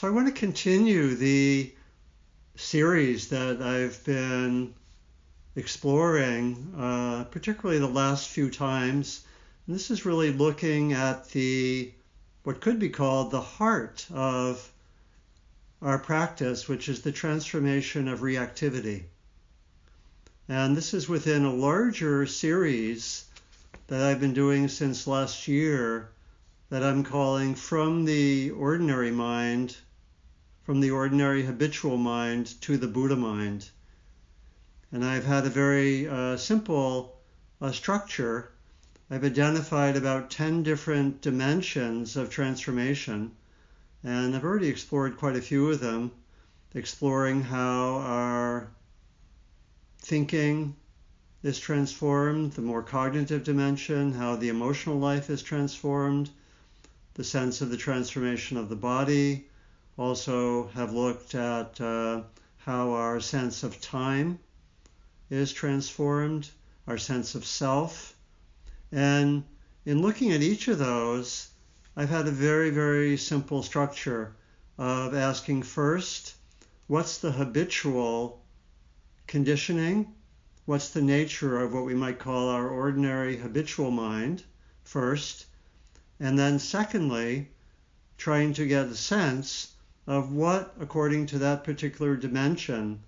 So I want to continue the series that I've been exploring, uh, particularly the last few times. And this is really looking at the what could be called the heart of our practice, which is the transformation of reactivity. And this is within a larger series that I've been doing since last year that I'm calling From the Ordinary Mind, from the Ordinary Habitual Mind to the Buddha Mind. And I've had a very uh, simple uh, structure. I've identified about 10 different dimensions of transformation, and I've already explored quite a few of them, exploring how our thinking is transformed, the more cognitive dimension, how the emotional life is transformed, the sense of the transformation of the body. Also, have looked at uh, how our sense of time is transformed, our sense of self. And in looking at each of those, I've had a very, very simple structure of asking first, what's the habitual conditioning? What's the nature of what we might call our ordinary habitual mind first? And then, secondly, trying to get a sense of what, according to that particular dimension,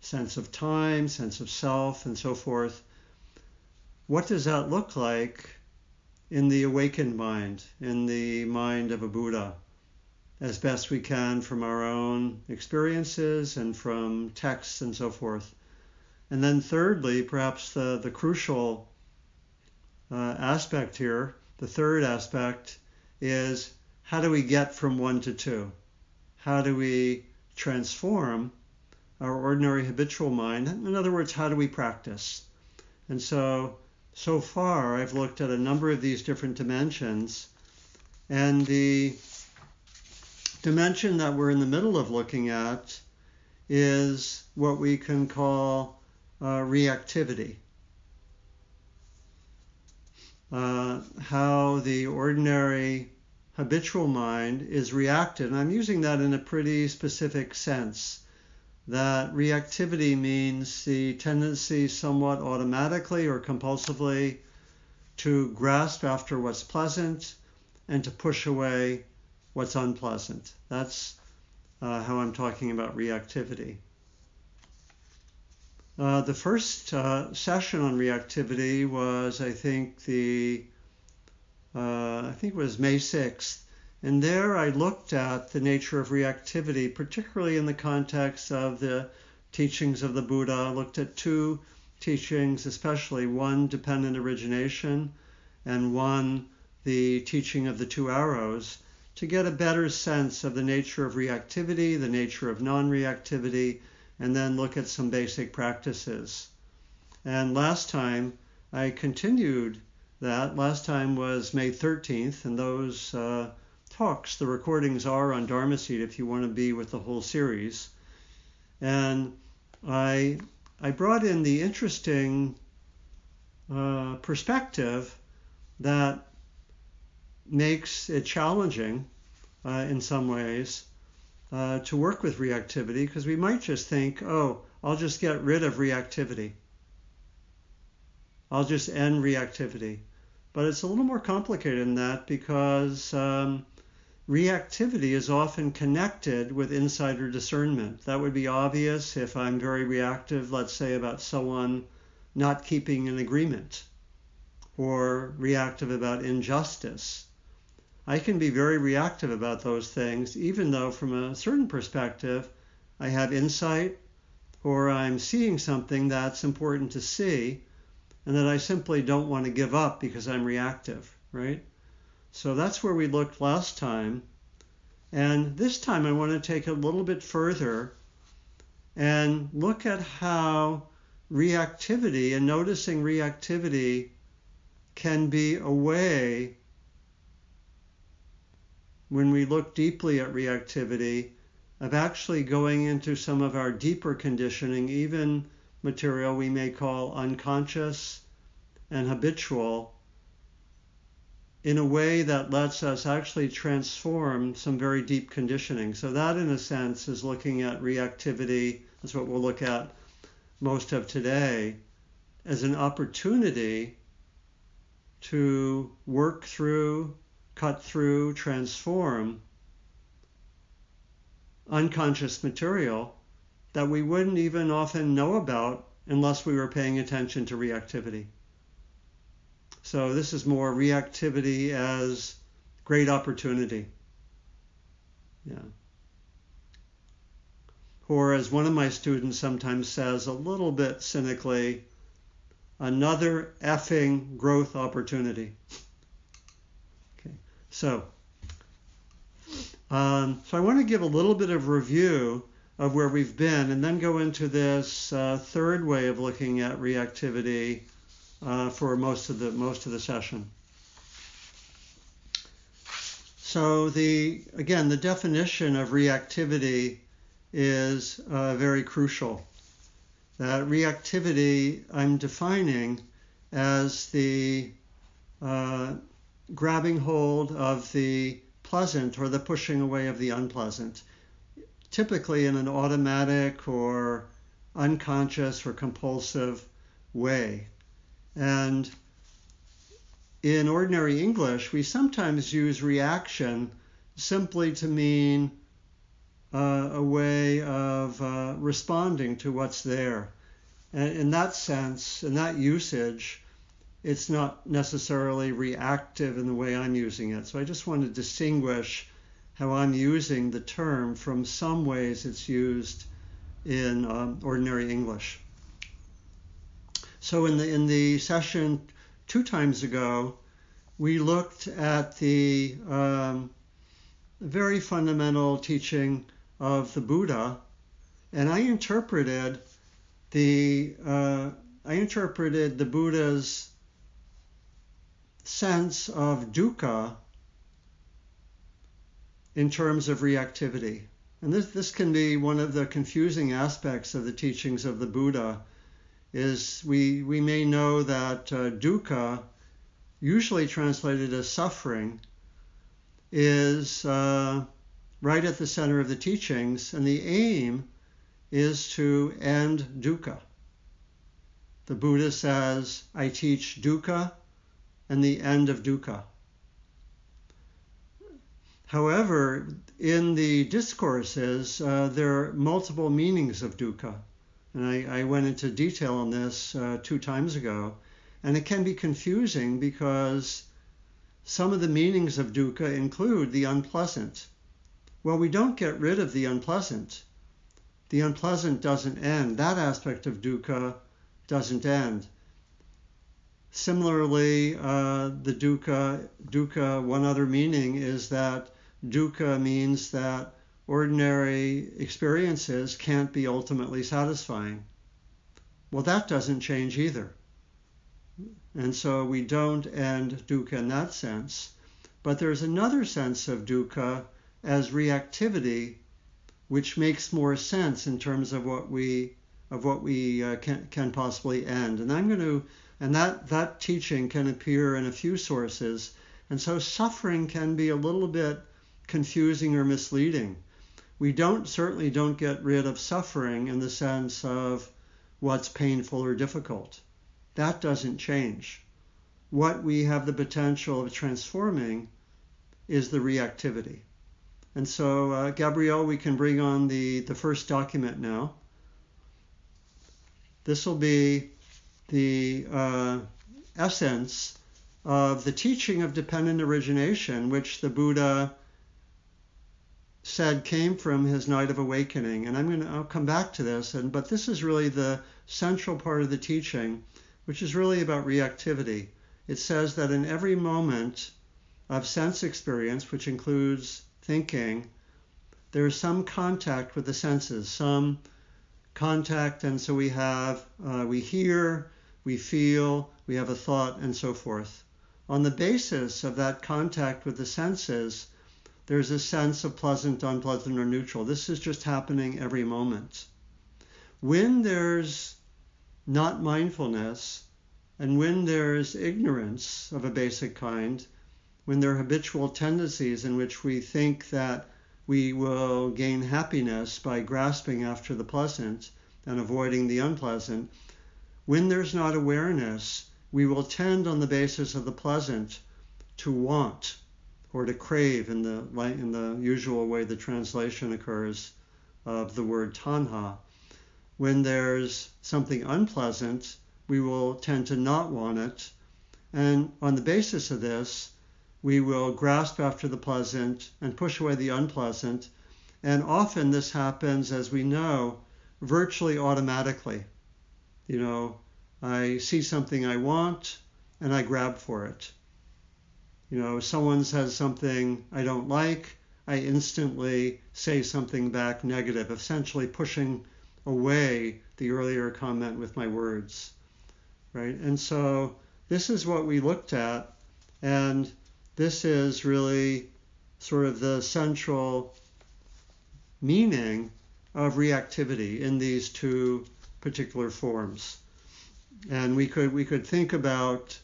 sense of time, sense of self, and so forth, what does that look like in the awakened mind, in the mind of a Buddha, as best we can from our own experiences and from texts and so forth? And then, thirdly, perhaps the, the crucial uh, aspect here the third aspect is how do we get from one to two? How do we transform our ordinary habitual mind? In other words, how do we practice? And so, so far, I've looked at a number of these different dimensions, and the dimension that we're in the middle of looking at is what we can call uh, reactivity uh, how the ordinary habitual mind is reactive. And I'm using that in a pretty specific sense. That reactivity means the tendency, somewhat automatically or compulsively, to grasp after what's pleasant and to push away what's unpleasant. That's uh, how I'm talking about reactivity. Uh, the first uh, session on reactivity was, I think, the uh, I think it was May 6th, and there I looked at the nature of reactivity, particularly in the context of the teachings of the Buddha. I looked at two teachings, especially one dependent origination and one the teaching of the two arrows, to get a better sense of the nature of reactivity, the nature of non reactivity, and then look at some basic practices. And last time I continued that. Last time was May 13th, and those uh, talks, the recordings are on Dharma Seed if you want to be with the whole series. And I I brought in the interesting uh, perspective that makes it challenging uh, in some ways uh, to work with reactivity because we might just think, oh, I'll just get rid of reactivity. I'll just end reactivity. But it's a little more complicated than that because um, reactivity is often connected with insider discernment. That would be obvious if I'm very reactive, let's say, about someone not keeping an agreement, or reactive about injustice I can be very reactive about those things, even though from a certain perspective, I have insight or I'm seeing something that's important to see and that I simply don't want to give up because I'm reactive, right? So that's where we looked last time. And this time I want to take a little bit further and look at how reactivity and noticing reactivity can be a way when we look deeply at reactivity, of actually going into some of our deeper conditioning, even material we may call unconscious and habitual, in a way that lets us actually transform some very deep conditioning. So, that in a sense is looking at reactivity. That's what we'll look at most of today as an opportunity to work through, cut through, transform unconscious material that we wouldn't even often know about unless we were paying attention to reactivity. So this is more reactivity as great opportunity. Yeah. Or as one of my students sometimes says a little bit cynically, another effing growth opportunity. Okay, so um, so I want to give a little bit of review of where we've been, and then go into this uh, third way of looking at reactivity uh, for most of the most of the session. So the again the definition of reactivity is uh, very crucial. That reactivity I'm defining as the uh, grabbing hold of the pleasant or the pushing away of the unpleasant typically in an automatic or unconscious or compulsive way. And in ordinary English, we sometimes use reaction simply to mean uh, a way of uh, responding to what's there. And in that sense, in that usage, it's not necessarily reactive in the way I'm using it. So I just want to distinguish how I'm using the term from some ways it's used in um, ordinary English. So in the in the session two times ago, we looked at the um, very fundamental teaching of the Buddha, and I interpreted the uh, I interpreted the Buddha's sense of dukkha in terms of reactivity. And this, this can be one of the confusing aspects of the teachings of the Buddha is we, we may know that uh, dukkha, usually translated as suffering, is uh, right at the center of the teachings, and the aim is to end dukkha. The Buddha says, I teach dukkha and the end of dukkha. However, in the discourses, uh, there are multiple meanings of dukkha. And I, I went into detail on this uh, two times ago. And it can be confusing because some of the meanings of dukkha include the unpleasant. Well, we don't get rid of the unpleasant. The unpleasant doesn't end. That aspect of dukkha doesn't end. Similarly, uh, the dukkha, dukkha, one other meaning is that dukkha means that ordinary experiences can't be ultimately satisfying. Well, that doesn't change either. And so we don't end dukkha in that sense. But there's another sense of dukkha as reactivity, which makes more sense in terms of what we of what we uh, can, can possibly end. And I'm going to, and that that teaching can appear in a few sources. And so suffering can be a little bit confusing or misleading. We don't certainly don't get rid of suffering in the sense of what's painful or difficult. That doesn't change. What we have the potential of transforming is the reactivity. And so, uh, Gabrielle, we can bring on the, the first document now. This will be the uh, essence of the teaching of dependent origination, which the Buddha said came from his night of awakening. And I'm going to I'll come back to this, and but this is really the central part of the teaching, which is really about reactivity. It says that in every moment of sense experience, which includes thinking, there is some contact with the senses, some contact, and so we have uh, we hear, we feel, we have a thought, and so forth. On the basis of that contact with the senses, there's a sense of pleasant, unpleasant, or neutral. This is just happening every moment. When there's not mindfulness, and when there's ignorance of a basic kind, when there are habitual tendencies in which we think that we will gain happiness by grasping after the pleasant and avoiding the unpleasant, when there's not awareness, we will tend on the basis of the pleasant to want or to crave in the in the usual way the translation occurs of the word tanha. When there's something unpleasant, we will tend to not want it. And on the basis of this, we will grasp after the pleasant and push away the unpleasant. And often this happens, as we know, virtually automatically. You know, I see something I want and I grab for it. You know, someone says something I don't like, I instantly say something back negative, essentially pushing away the earlier comment with my words. Right? And so this is what we looked at, and this is really sort of the central meaning of reactivity in these two particular forms. And we could we could think about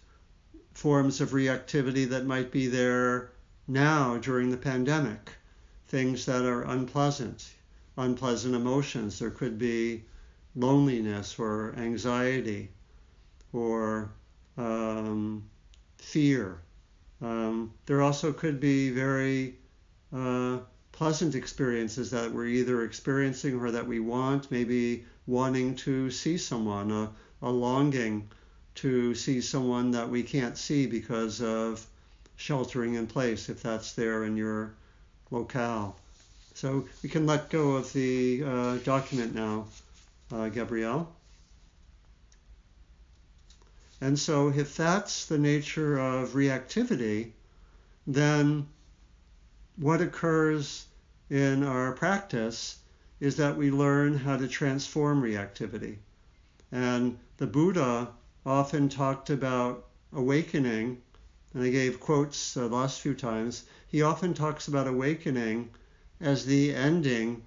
forms of reactivity that might be there now during the pandemic, things that are unpleasant, unpleasant emotions. There could be loneliness or anxiety or um, fear. Um, there also could be very uh, pleasant experiences that we're either experiencing or that we want, maybe wanting to see someone, a, a longing to see someone that we can't see because of sheltering in place, if that's there in your locale. So we can let go of the uh, document now, uh, Gabrielle. And so if that's the nature of reactivity, then what occurs in our practice is that we learn how to transform reactivity. And the Buddha often talked about awakening, and I gave quotes the last few times. He often talks about awakening as the ending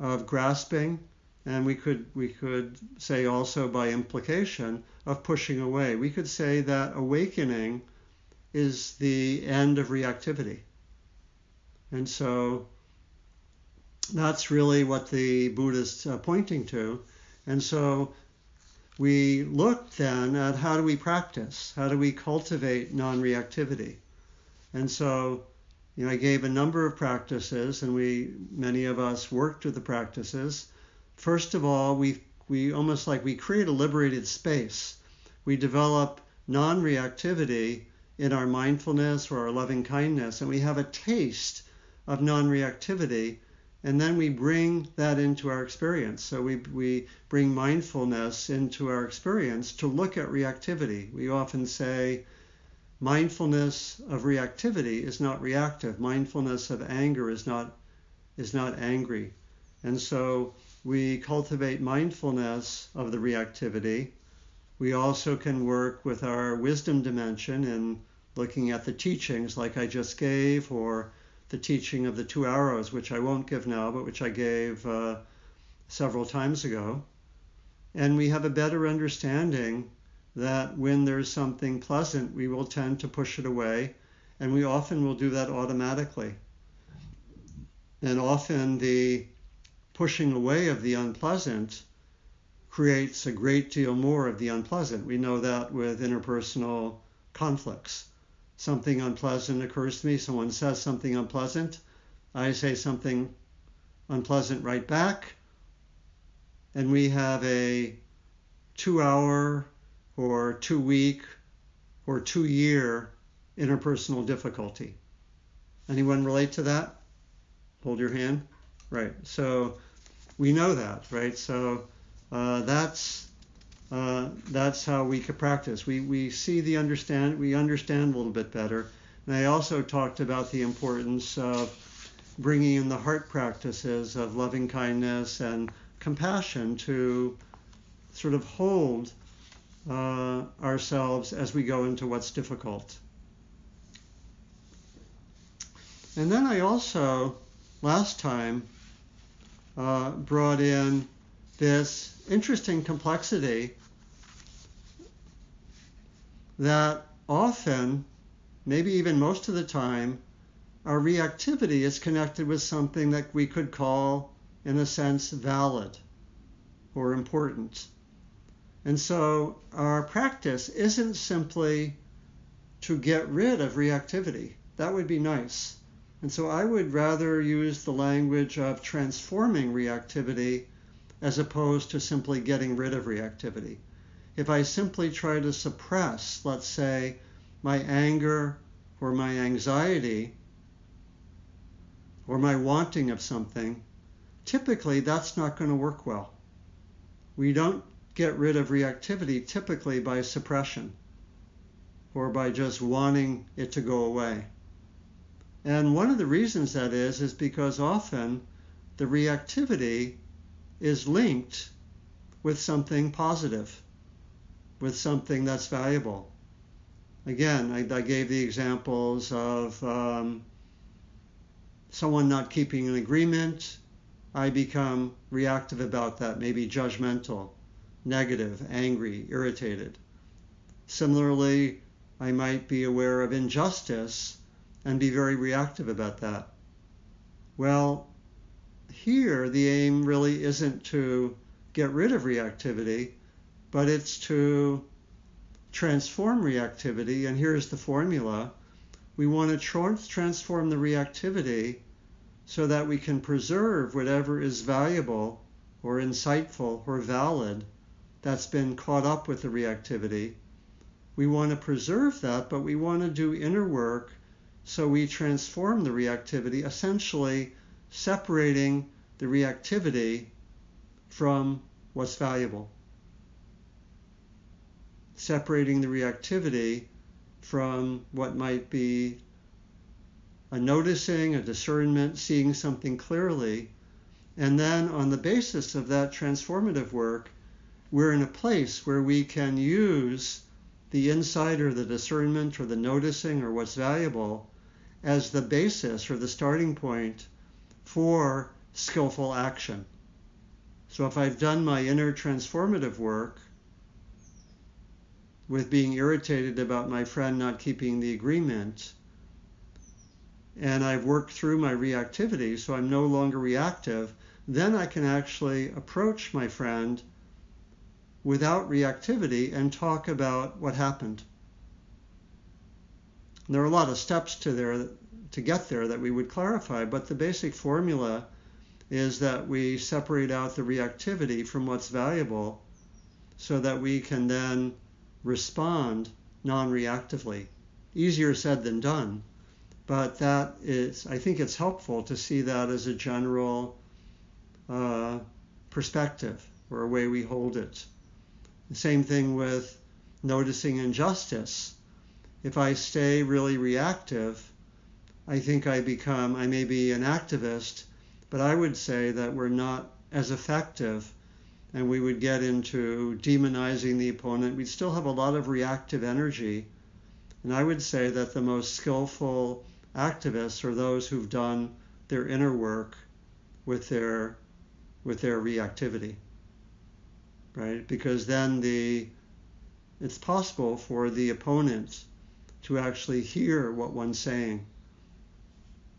of grasping, and we could we could say also by implication of pushing away. We could say that awakening is the end of reactivity. And so that's really what the Buddha's uh, pointing to. And so we looked then at how do we practice? How do we cultivate non reactivity? And so, you know, I gave a number of practices, and we, many of us worked with the practices. First of all, we, we almost like we create a liberated space. We develop non reactivity in our mindfulness or our loving kindness, and we have a taste of non reactivity and then we bring that into our experience. So we, we bring mindfulness into our experience to look at reactivity. We often say mindfulness of reactivity is not reactive. Mindfulness of anger is not is not angry. And so we cultivate mindfulness of the reactivity. We also can work with our wisdom dimension in looking at the teachings like I just gave or the teaching of the two arrows, which I won't give now, but which I gave uh, several times ago. And we have a better understanding that when there's something pleasant, we will tend to push it away, and we often will do that automatically. And often the pushing away of the unpleasant creates a great deal more of the unpleasant. We know that with interpersonal conflicts something unpleasant occurs to me, someone says something unpleasant, I say something unpleasant right back, and we have a two hour or two week or two year interpersonal difficulty. Anyone relate to that? Hold your hand. Right. So we know that, right? So uh, that's uh, that's how we could practice. We, we see the understand, we understand a little bit better. And I also talked about the importance of bringing in the heart practices of loving kindness and compassion to sort of hold uh, ourselves as we go into what's difficult. And then I also, last time, uh, brought in this interesting complexity that often maybe even most of the time, our reactivity is connected with something that we could call, in a sense, valid or important. And so our practice isn't simply to get rid of reactivity. That would be nice. And so I would rather use the language of transforming reactivity as opposed to simply getting rid of reactivity. If I simply try to suppress, let's say, my anger or my anxiety or my wanting of something, typically that's not going to work well. We don't get rid of reactivity typically by suppression or by just wanting it to go away. And one of the reasons that is, is because often the reactivity is linked with something positive, with something that's valuable. Again, I, I gave the examples of um, someone not keeping an agreement. I become reactive about that, maybe judgmental, negative, angry, irritated. Similarly, I might be aware of injustice and be very reactive about that. Well, here the aim really isn't to get rid of reactivity, but it's to transform reactivity. And here's the formula we want to transform the reactivity so that we can preserve whatever is valuable or insightful or valid that's been caught up with the reactivity. We want to preserve that, but we want to do inner work so we transform the reactivity, essentially separating the reactivity from what's valuable. Separating the reactivity from what might be a noticing, a discernment, seeing something clearly. And then on the basis of that transformative work, we're in a place where we can use the insight or the discernment or the noticing or what's valuable as the basis or the starting point for skillful action. So if I've done my inner transformative work with being irritated about my friend not keeping the agreement, and I've worked through my reactivity, so I'm no longer reactive, then I can actually approach my friend without reactivity and talk about what happened. There are a lot of steps to there to get there that we would clarify, but the basic formula is that we separate out the reactivity from what's valuable so that we can then respond non-reactively. Easier said than done, but that is, I think it's helpful to see that as a general uh, perspective or a way we hold it. The same thing with noticing injustice. If I stay really reactive, I think I become, I may be an activist, but I would say that we're not as effective and we would get into demonizing the opponent. We'd still have a lot of reactive energy. And I would say that the most skillful activists are those who've done their inner work with their with their reactivity right? Because then the it's possible for the opponent to actually hear what one's saying.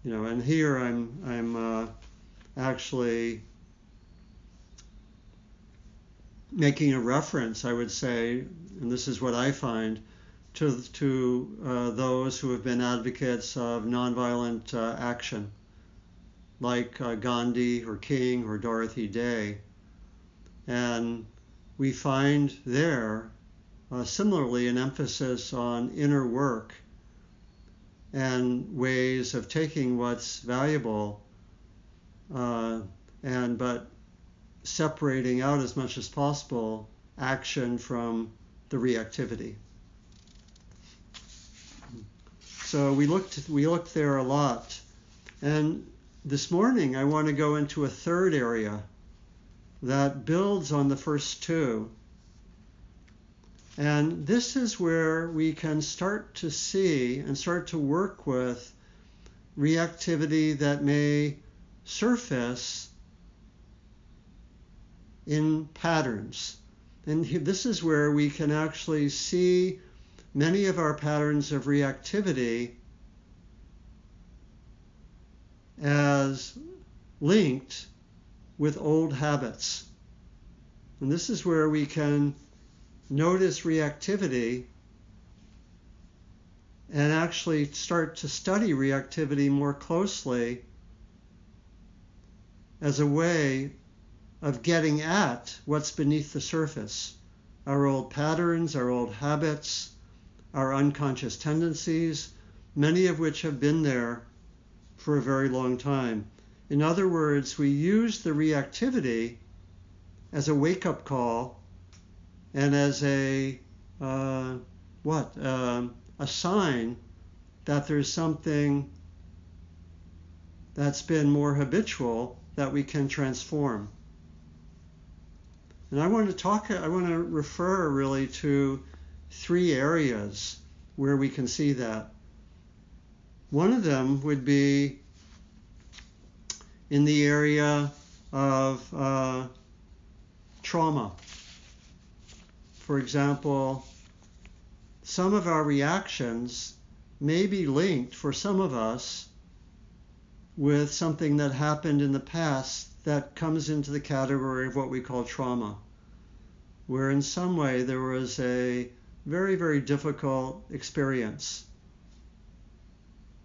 You know, and here I'm I'm uh, actually making a reference, I would say, and this is what I find, to to uh, those who have been advocates of nonviolent uh, action, like uh, Gandhi or King or Dorothy Day, and we find there uh, similarly an emphasis on inner work and ways of taking what's valuable uh, and but separating out as much as possible action from the reactivity. So we looked we looked there a lot. And this morning I want to go into a third area that builds on the first two. And this is where we can start to see and start to work with reactivity that may surface in patterns. And this is where we can actually see many of our patterns of reactivity as linked with old habits. And this is where we can notice reactivity and actually start to study reactivity more closely as a way of getting at what's beneath the surface our old patterns, our old habits, our unconscious tendencies, many of which have been there for a very long time. In other words, we use the reactivity as a wake up call and as a uh, what um, a sign that there's something that's been more habitual that we can transform. And I want to talk, I want to refer really to three areas where we can see that. One of them would be in the area of uh, trauma. For example, some of our reactions may be linked for some of us with something that happened in the past that comes into the category of what we call trauma, where in some way there was a very, very difficult experience.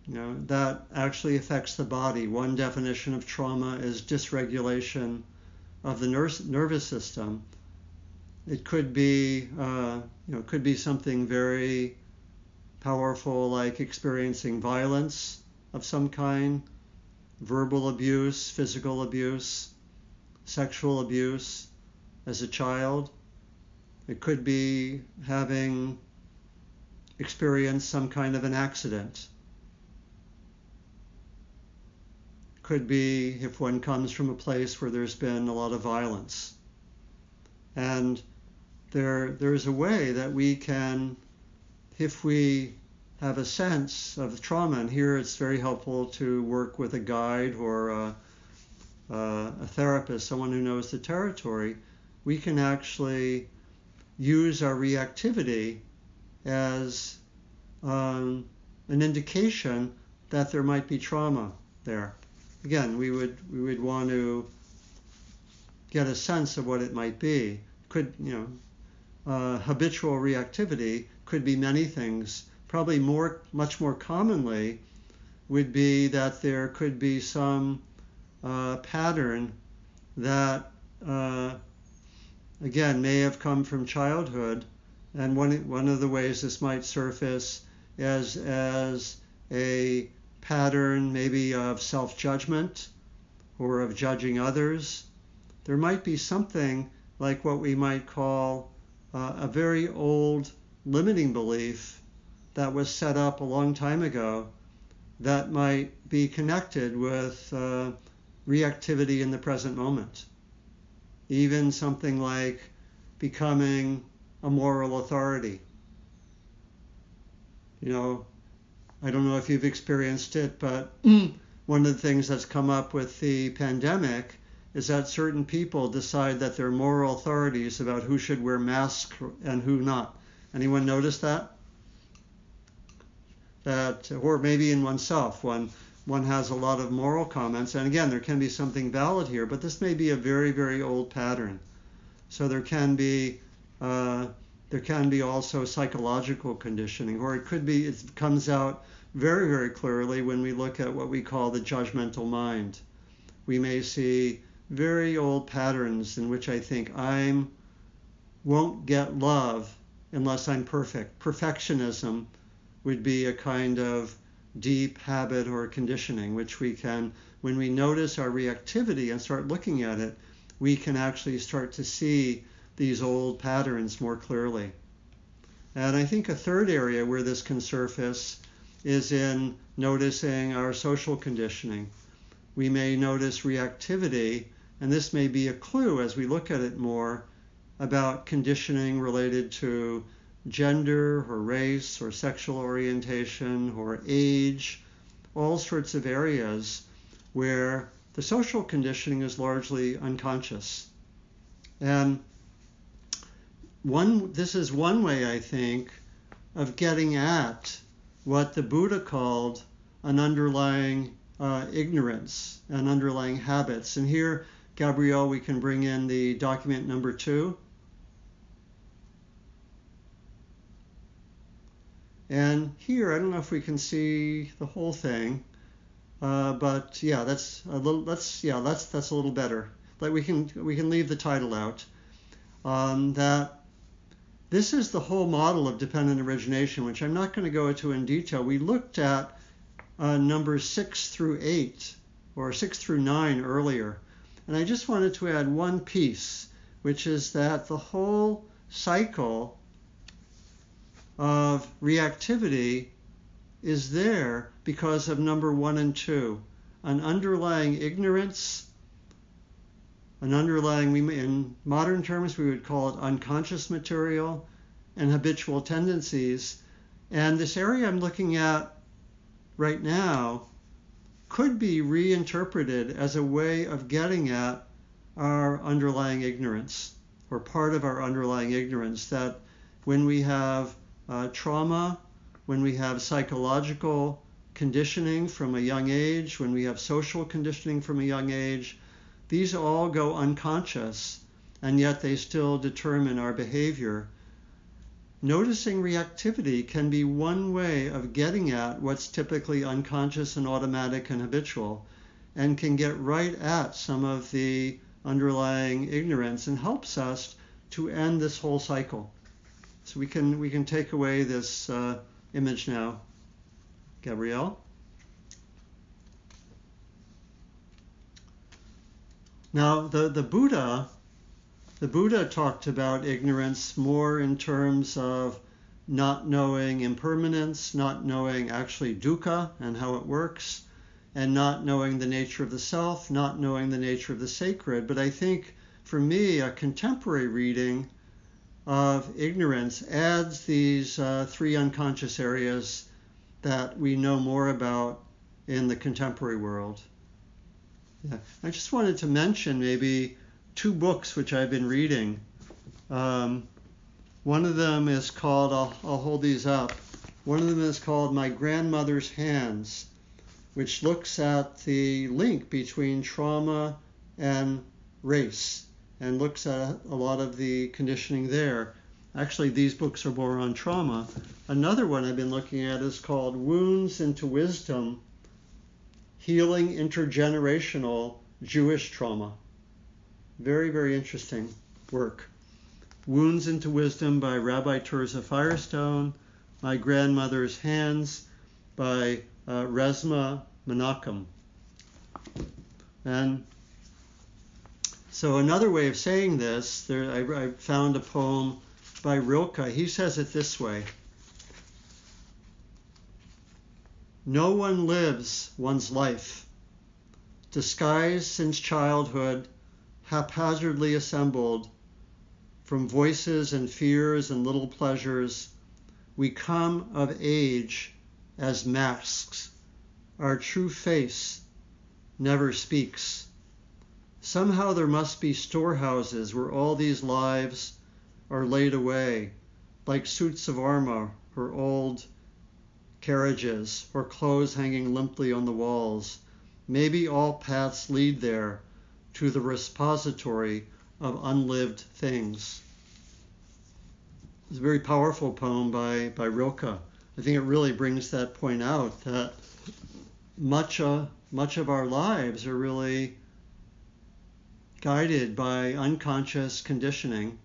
You know, that actually affects the body. One definition of trauma is dysregulation of the nervous system. It could be, uh, you know, could be something very powerful like experiencing violence of some kind, verbal abuse, physical abuse, sexual abuse as a child. It could be having experienced some kind of an accident. Could be if one comes from a place where there's been a lot of violence. And there, there's a way that we can, if we have a sense of trauma, and here it's very helpful to work with a guide or a, a therapist, someone who knows the territory, we can actually use our reactivity as um, an indication that there might be trauma there. Again, we would we would want to get a sense of what it might be. Could you know, uh, habitual reactivity could be many things probably more, much more commonly, would be that there could be some uh, pattern that, uh, again, may have come from childhood. And one, one of the ways this might surface is as a pattern maybe of self judgment or of judging others. There might be something like what we might call uh, a very old limiting belief that was set up a long time ago that might be connected with uh, reactivity in the present moment. Even something like becoming a moral authority. You know, I don't know if you've experienced it, but one of the things that's come up with the pandemic is that certain people decide that they're moral authorities about who should wear masks and who not. Anyone notice that? That, or maybe in oneself, one one has a lot of moral comments, and again, there can be something valid here, but this may be a very, very old pattern. So there can be uh, there can be also psychological conditioning, or it could be it comes out very, very clearly when we look at what we call the judgmental mind. We may see very old patterns in which I think I'm won't get love unless I'm perfect. Perfectionism would be a kind of deep habit or conditioning, which we can, when we notice our reactivity and start looking at it, we can actually start to see these old patterns more clearly. And I think a third area where this can surface is in noticing our social conditioning. We may notice reactivity, and this may be a clue as we look at it more about conditioning related to gender or race or sexual orientation or age, all sorts of areas where the social conditioning is largely unconscious. And one, this is one way, I think, of getting at what the Buddha called an underlying uh, ignorance and underlying habits. And here, Gabrielle, we can bring in the document number two. And here, I don't know if we can see the whole thing, uh, but yeah, that's a little. That's yeah, that's that's a little better. Like we can we can leave the title out. Um, that this is the whole model of dependent origination, which I'm not going to go into in detail. We looked at uh, numbers six through eight or six through nine earlier, and I just wanted to add one piece, which is that the whole cycle of reactivity is there because of number one and two an underlying ignorance, an underlying, in modern terms, we would call it unconscious material, and habitual tendencies. And this area I'm looking at right now could be reinterpreted as a way of getting at our underlying ignorance or part of our underlying ignorance that when we have uh, trauma, when we have psychological conditioning from a young age, when we have social conditioning from a young age, these all go unconscious and yet they still determine our behavior. Noticing reactivity can be one way of getting at what's typically unconscious and automatic and habitual and can get right at some of the underlying ignorance and helps us to end this whole cycle. So we can we can take away this uh, image now. Gabrielle? Now the, the Buddha the Buddha talked about ignorance more in terms of not knowing impermanence, not knowing actually dukkha and how it works, and not knowing the nature of the self, not knowing the nature of the sacred. But I think for me, a contemporary reading of ignorance adds these uh, three unconscious areas that we know more about in the contemporary world. Yeah. I just wanted to mention maybe two books which I've been reading. Um, one of them is called, I'll, I'll hold these up. One of them is called My Grandmother's Hands, which looks at the link between trauma and race and looks at a lot of the conditioning there. Actually, these books are more on trauma. Another one I've been looking at is called Wounds into Wisdom Healing Intergenerational Jewish Trauma. Very, very interesting work. Wounds into Wisdom by Rabbi Tirzah Firestone. My Grandmother's Hands by uh, Resmaa Menakem. And so another way of saying this, there, I, I found a poem by Rilke. He says it this way. No one lives one's life, disguised since childhood, haphazardly assembled from voices and fears and little pleasures. We come of age as masks. Our true face never speaks. Somehow there must be storehouses where all these lives are laid away, like suits of armor or old carriages or clothes hanging limply on the walls. Maybe all paths lead there to the repository of unlived things. It's a very powerful poem by, by Rilke. I think it really brings that point out that much, uh, much of our lives are really guided by unconscious conditioning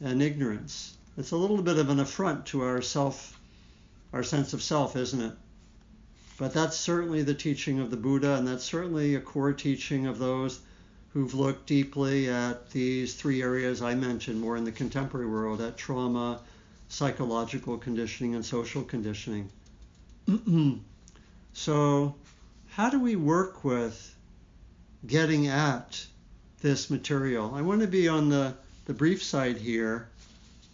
and ignorance. It's a little bit of an affront to our self, our sense of self, isn't it? But that's certainly the teaching of the Buddha, and that's certainly a core teaching of those who've looked deeply at these three areas I mentioned more in the contemporary world at trauma, psychological conditioning, and social conditioning. so, how do we work with getting at this material. I want to be on the, the brief side here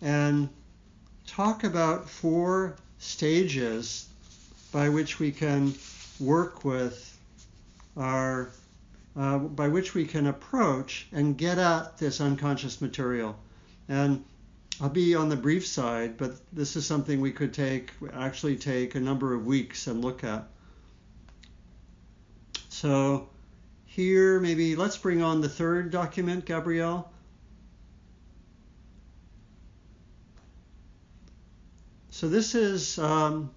and talk about four stages by which we can work with our, uh, by which we can approach and get at this unconscious material. And I'll be on the brief side, but this is something we could take, actually take a number of weeks and look at. So here, maybe let's bring on the third document, Gabrielle. So this is um,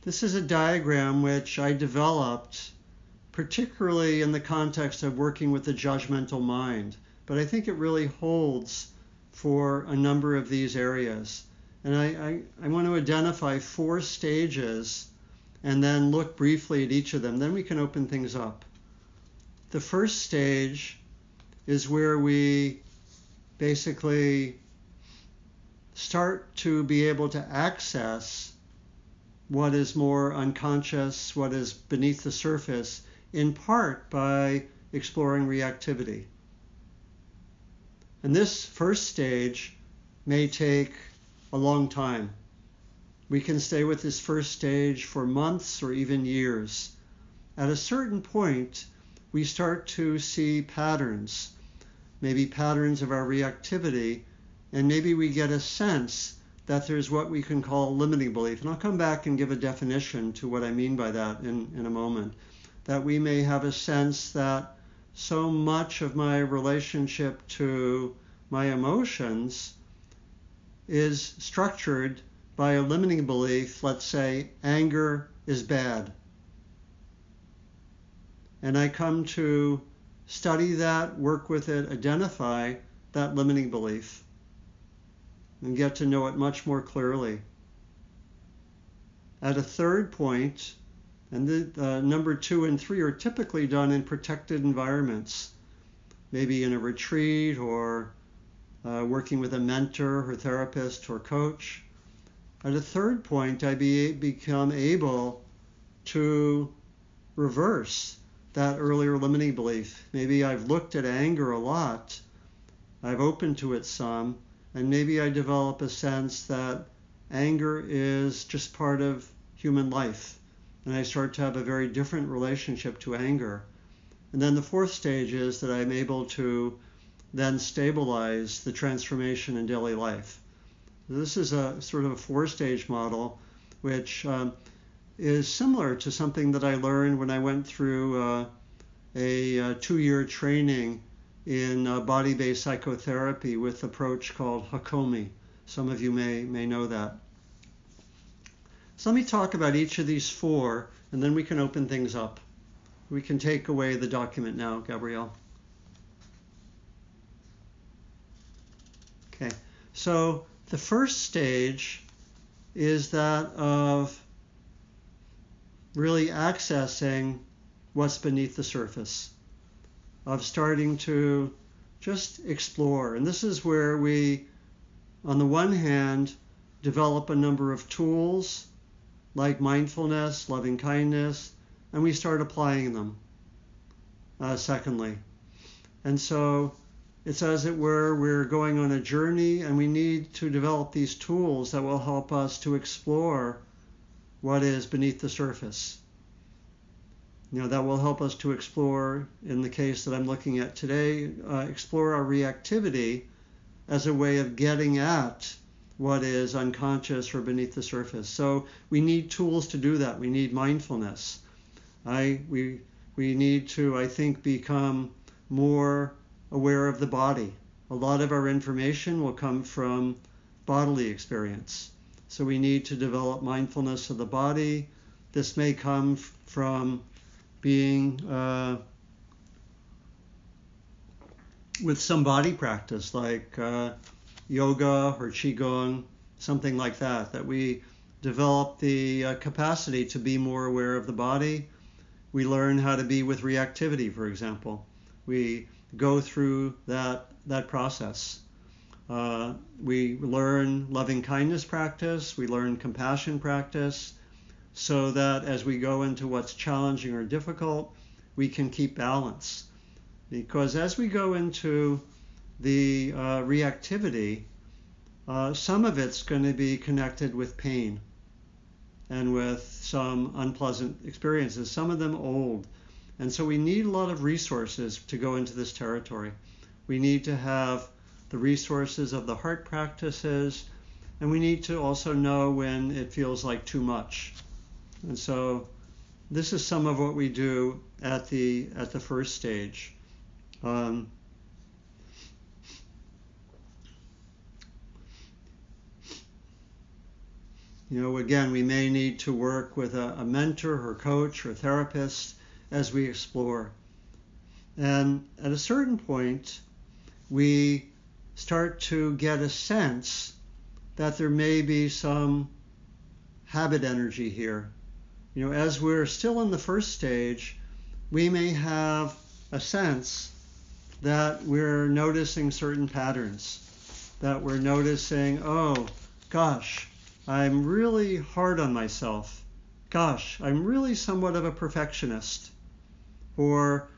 this is a diagram which I developed particularly in the context of working with the judgmental mind, but I think it really holds for a number of these areas. And I, I, I, want to identify four stages and then look briefly at each of them. Then we can open things up. The first stage is where we basically start to be able to access what is more unconscious, what is beneath the surface, in part by exploring reactivity. And this first stage may take a long time. We can stay with this first stage for months or even years. At a certain point, we start to see patterns, maybe patterns of our reactivity, and maybe we get a sense that there's what we can call limiting belief. And I'll come back and give a definition to what I mean by that in, in a moment. That we may have a sense that so much of my relationship to my emotions is structured by a limiting belief, let's say anger is bad. And I come to study that, work with it, identify that limiting belief, and get to know it much more clearly. At a third point, and the uh, number two and three are typically done in protected environments, maybe in a retreat or uh, working with a mentor or therapist or coach. At a third point, I be, become able to reverse that earlier limiting belief. Maybe I've looked at anger a lot, I've opened to it some, and maybe I develop a sense that anger is just part of human life and I start to have a very different relationship to anger. And then the fourth stage is that I'm able to then stabilize the transformation in daily life. This is a sort of a four stage model, which um, is similar to something that I learned when I went through uh, a, a two year training in uh, body based psychotherapy with approach called Hakomi. Some of you may, may know that. So let me talk about each of these four, and then we can open things up. We can take away the document now, Gabrielle. Okay, so the first stage is that of really accessing what's beneath the surface, of starting to just explore. And this is where we, on the one hand, develop a number of tools like mindfulness, loving kindness, and we start applying them. Uh, secondly, and so it's as it were we're going on a journey, and we need to develop these tools that will help us to explore what is beneath the surface. You know, that will help us to explore, in the case that I'm looking at today, uh, explore our reactivity as a way of getting at what is unconscious or beneath the surface. So we need tools to do that. We need mindfulness. I we we need to I think become more aware of the body. A lot of our information will come from bodily experience. So we need to develop mindfulness of the body. This may come from being uh, with some body practice like uh, yoga or qigong, something like that, that we develop the uh, capacity to be more aware of the body. We learn how to be with reactivity, for example. We go through that that process. Uh, we learn loving kindness practice. We learn compassion practice, so that as we go into what's challenging or difficult, we can keep balance. Because as we go into the uh, reactivity, uh, some of it's going to be connected with pain and with some unpleasant experiences, some of them old. And so we need a lot of resources to go into this territory. We need to have the resources of the heart practices, and we need to also know when it feels like too much. And so this is some of what we do at the at the first stage. Um, you know, again, we may need to work with a, a mentor or coach or therapist as we explore. And at a certain point, we start to get a sense that there may be some habit energy here. You know, as we're still in the first stage, we may have a sense that we're noticing certain patterns, that we're noticing, oh, gosh, I'm really hard on myself. Gosh, I'm really somewhat of a perfectionist. Or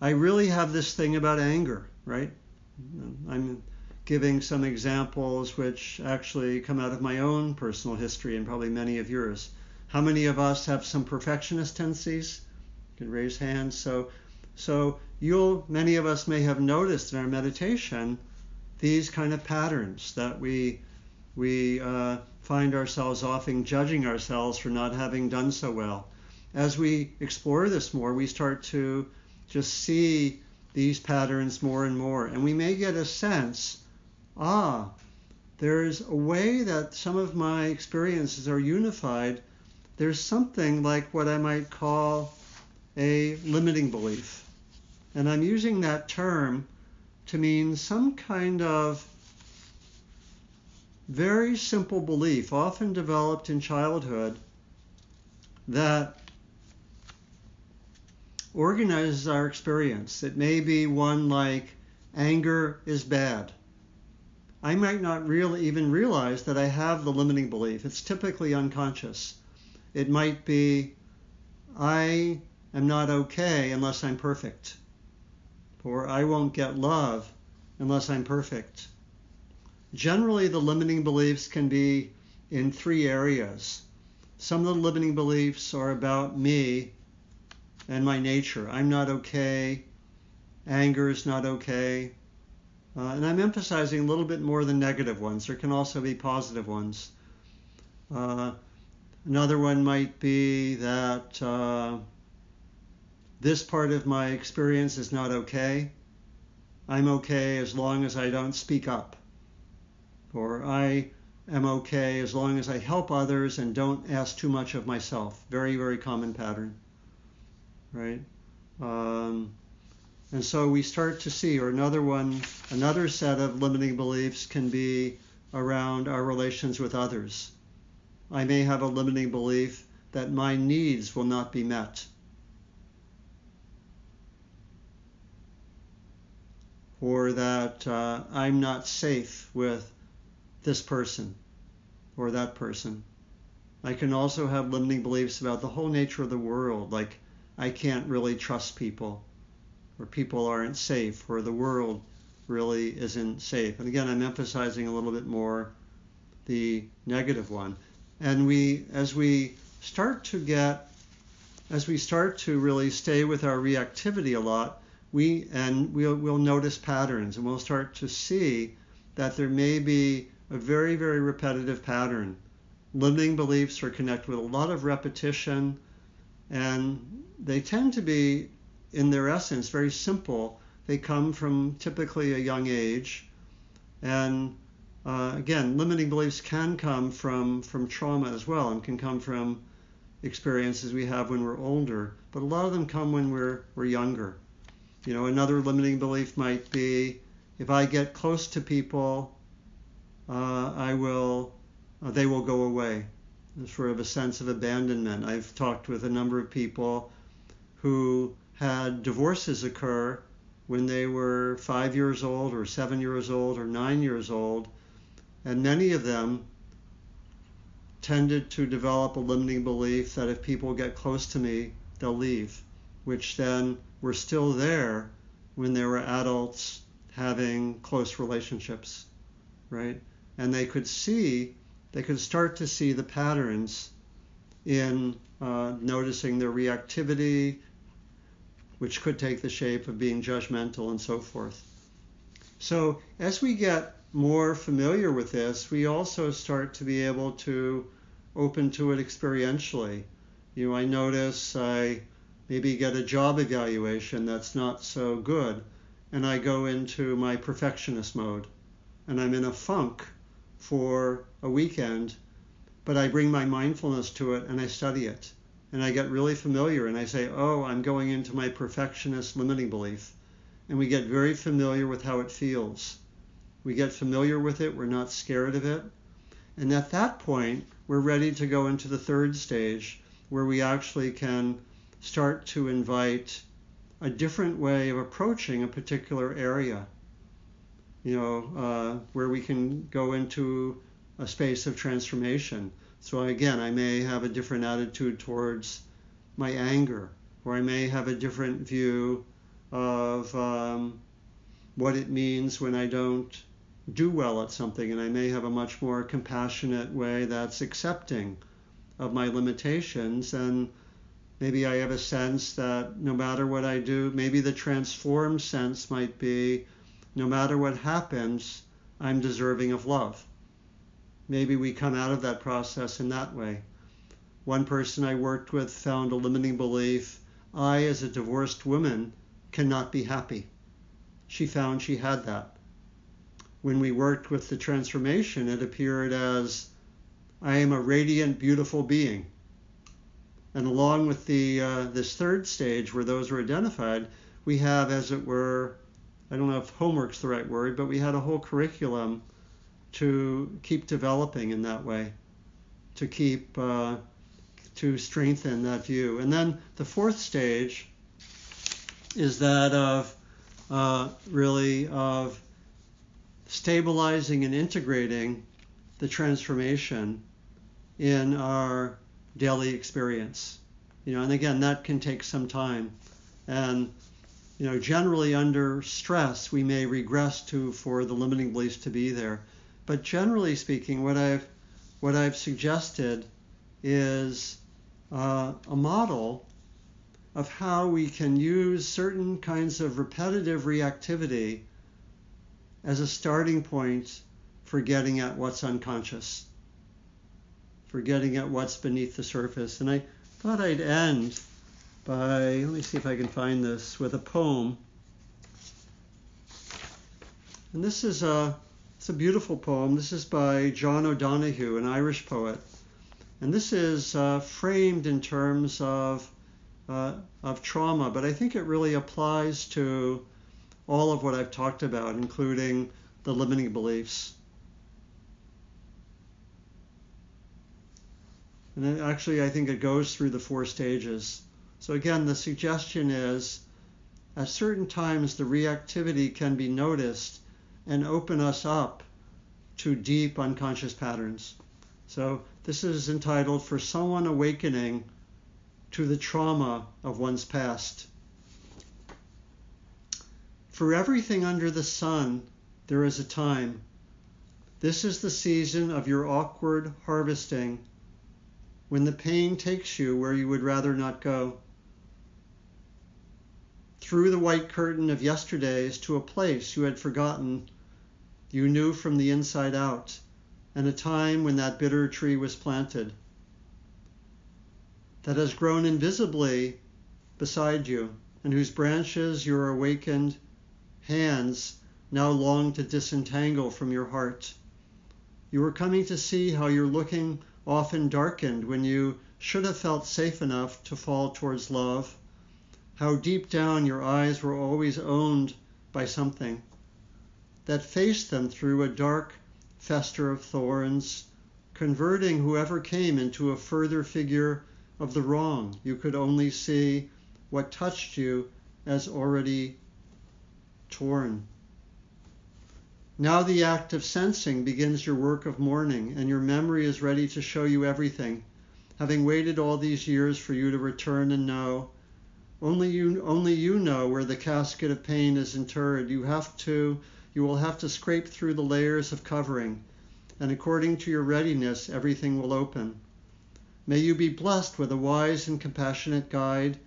I really have this thing about anger, right? I'm giving some examples which actually come out of my own personal history and probably many of yours. How many of us have some perfectionist tendencies? You can raise hands. So, so you'll many of us may have noticed in our meditation these kind of patterns that we we uh, find ourselves often judging ourselves for not having done so well. As we explore this more, we start to just see these patterns more and more, and we may get a sense ah, there's a way that some of my experiences are unified there's something like what I might call a limiting belief. And I'm using that term to mean some kind of very simple belief, often developed in childhood, that organizes our experience. It may be one like anger is bad. I might not really even realize that I have the limiting belief. It's typically unconscious. It might be, I am not okay unless I'm perfect. Or I won't get love unless I'm perfect. Generally, the limiting beliefs can be in three areas. Some of the limiting beliefs are about me and my nature. I'm not okay. Anger is not okay. Uh, and I'm emphasizing a little bit more the negative ones. There can also be positive ones. Uh, Another one might be that uh, this part of my experience is not okay. I'm okay as long as I don't speak up. Or I am okay as long as I help others and don't ask too much of myself. Very, very common pattern. Right? Um, and so we start to see, or another one, another set of limiting beliefs can be around our relations with others. I may have a limiting belief that my needs will not be met. Or that uh, I'm not safe with this person or that person. I can also have limiting beliefs about the whole nature of the world, like I can't really trust people, or people aren't safe, or the world really isn't safe. And again, I'm emphasizing a little bit more the negative one and we as we start to get as we start to really stay with our reactivity a lot we and we'll, we'll notice patterns and we'll start to see that there may be a very very repetitive pattern limiting beliefs are connected with a lot of repetition and they tend to be in their essence very simple they come from typically a young age and uh, again, limiting beliefs can come from, from trauma as well and can come from experiences we have when we're older, but a lot of them come when we're, we're younger. You know, another limiting belief might be if I get close to people, uh, I will, uh, they will go away. There's sort of a sense of abandonment. I've talked with a number of people who had divorces occur when they were five years old or seven years old or nine years old and many of them tended to develop a limiting belief that if people get close to me, they'll leave, which then were still there when they were adults having close relationships, right? And they could see, they could start to see the patterns in uh, noticing their reactivity, which could take the shape of being judgmental and so forth. So as we get more familiar with this, we also start to be able to open to it experientially. You know, I notice I maybe get a job evaluation that's not so good, and I go into my perfectionist mode, and I'm in a funk for a weekend, but I bring my mindfulness to it and I study it. And I get really familiar and I say, oh, I'm going into my perfectionist limiting belief. And we get very familiar with how it feels. We get familiar with it, we're not scared of it. And at that point, we're ready to go into the third stage where we actually can start to invite a different way of approaching a particular area. You know, uh, where we can go into a space of transformation. So again, I may have a different attitude towards my anger, or I may have a different view of um, what it means when I don't do well at something, and I may have a much more compassionate way that's accepting of my limitations. And maybe I have a sense that no matter what I do, maybe the transformed sense might be no matter what happens, I'm deserving of love. Maybe we come out of that process in that way. One person I worked with found a limiting belief I, as a divorced woman, cannot be happy. She found she had that when we worked with the transformation, it appeared as I am a radiant, beautiful being. And along with the uh, this third stage where those were identified, we have, as it were, I don't know if homework's the right word, but we had a whole curriculum to keep developing in that way, to keep uh, to strengthen that view. And then the fourth stage is that of uh, really of stabilizing and integrating the transformation in our daily experience. You know, and again, that can take some time. And you know, generally under stress, we may regress to for the limiting beliefs to be there. But generally speaking, what I've what I've suggested is uh, a model of how we can use certain kinds of repetitive reactivity as a starting point for getting at what's unconscious, for getting at what's beneath the surface. And I thought I'd end by, let me see if I can find this, with a poem. And this is a, it's a beautiful poem. This is by John O'Donohue, an Irish poet. And this is uh, framed in terms of, uh, of trauma, but I think it really applies to all of what I've talked about, including the limiting beliefs. And then, actually, I think it goes through the four stages. So, again, the suggestion is at certain times the reactivity can be noticed and open us up to deep unconscious patterns. So, this is entitled For Someone Awakening to the Trauma of One's Past. For everything under the sun, there is a time. This is the season of your awkward harvesting, when the pain takes you where you would rather not go. Through the white curtain of yesterdays to a place you had forgotten, you knew from the inside out, and a time when that bitter tree was planted, that has grown invisibly beside you, and whose branches your awakened hands now long to disentangle from your heart. You are coming to see how your looking often darkened when you should have felt safe enough to fall towards love, how deep down your eyes were always owned by something that faced them through a dark fester of thorns, converting whoever came into a further figure of the wrong. You could only see what touched you as already torn. Now the act of sensing begins your work of mourning, and your memory is ready to show you everything, having waited all these years for you to return and know. Only you, only you know where the casket of pain is interred. You have to, you will have to scrape through the layers of covering, and according to your readiness, everything will open. May you be blessed with a wise and compassionate guide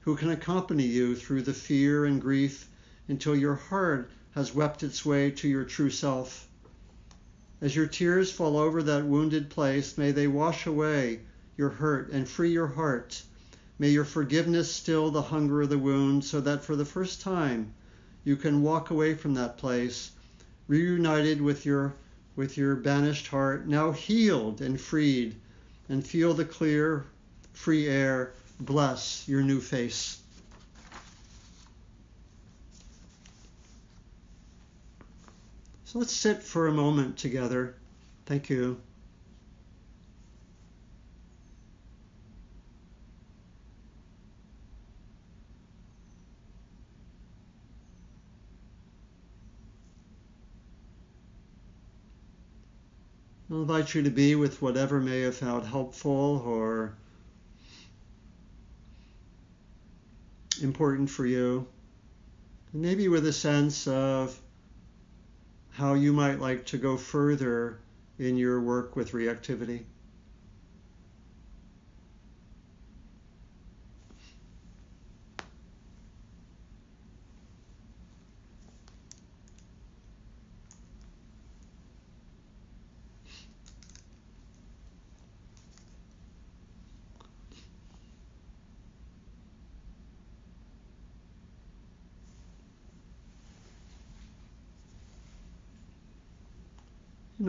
who can accompany you through the fear and grief until your heart has wept its way to your true self. As your tears fall over that wounded place, may they wash away your hurt and free your heart. May your forgiveness still the hunger of the wound so that for the first time you can walk away from that place, reunited with your with your banished heart, now healed and freed, and feel the clear, free air bless your new face. So let's sit for a moment together. Thank you. Invite you to be with whatever may have found helpful or important for you. And maybe with a sense of how you might like to go further in your work with reactivity.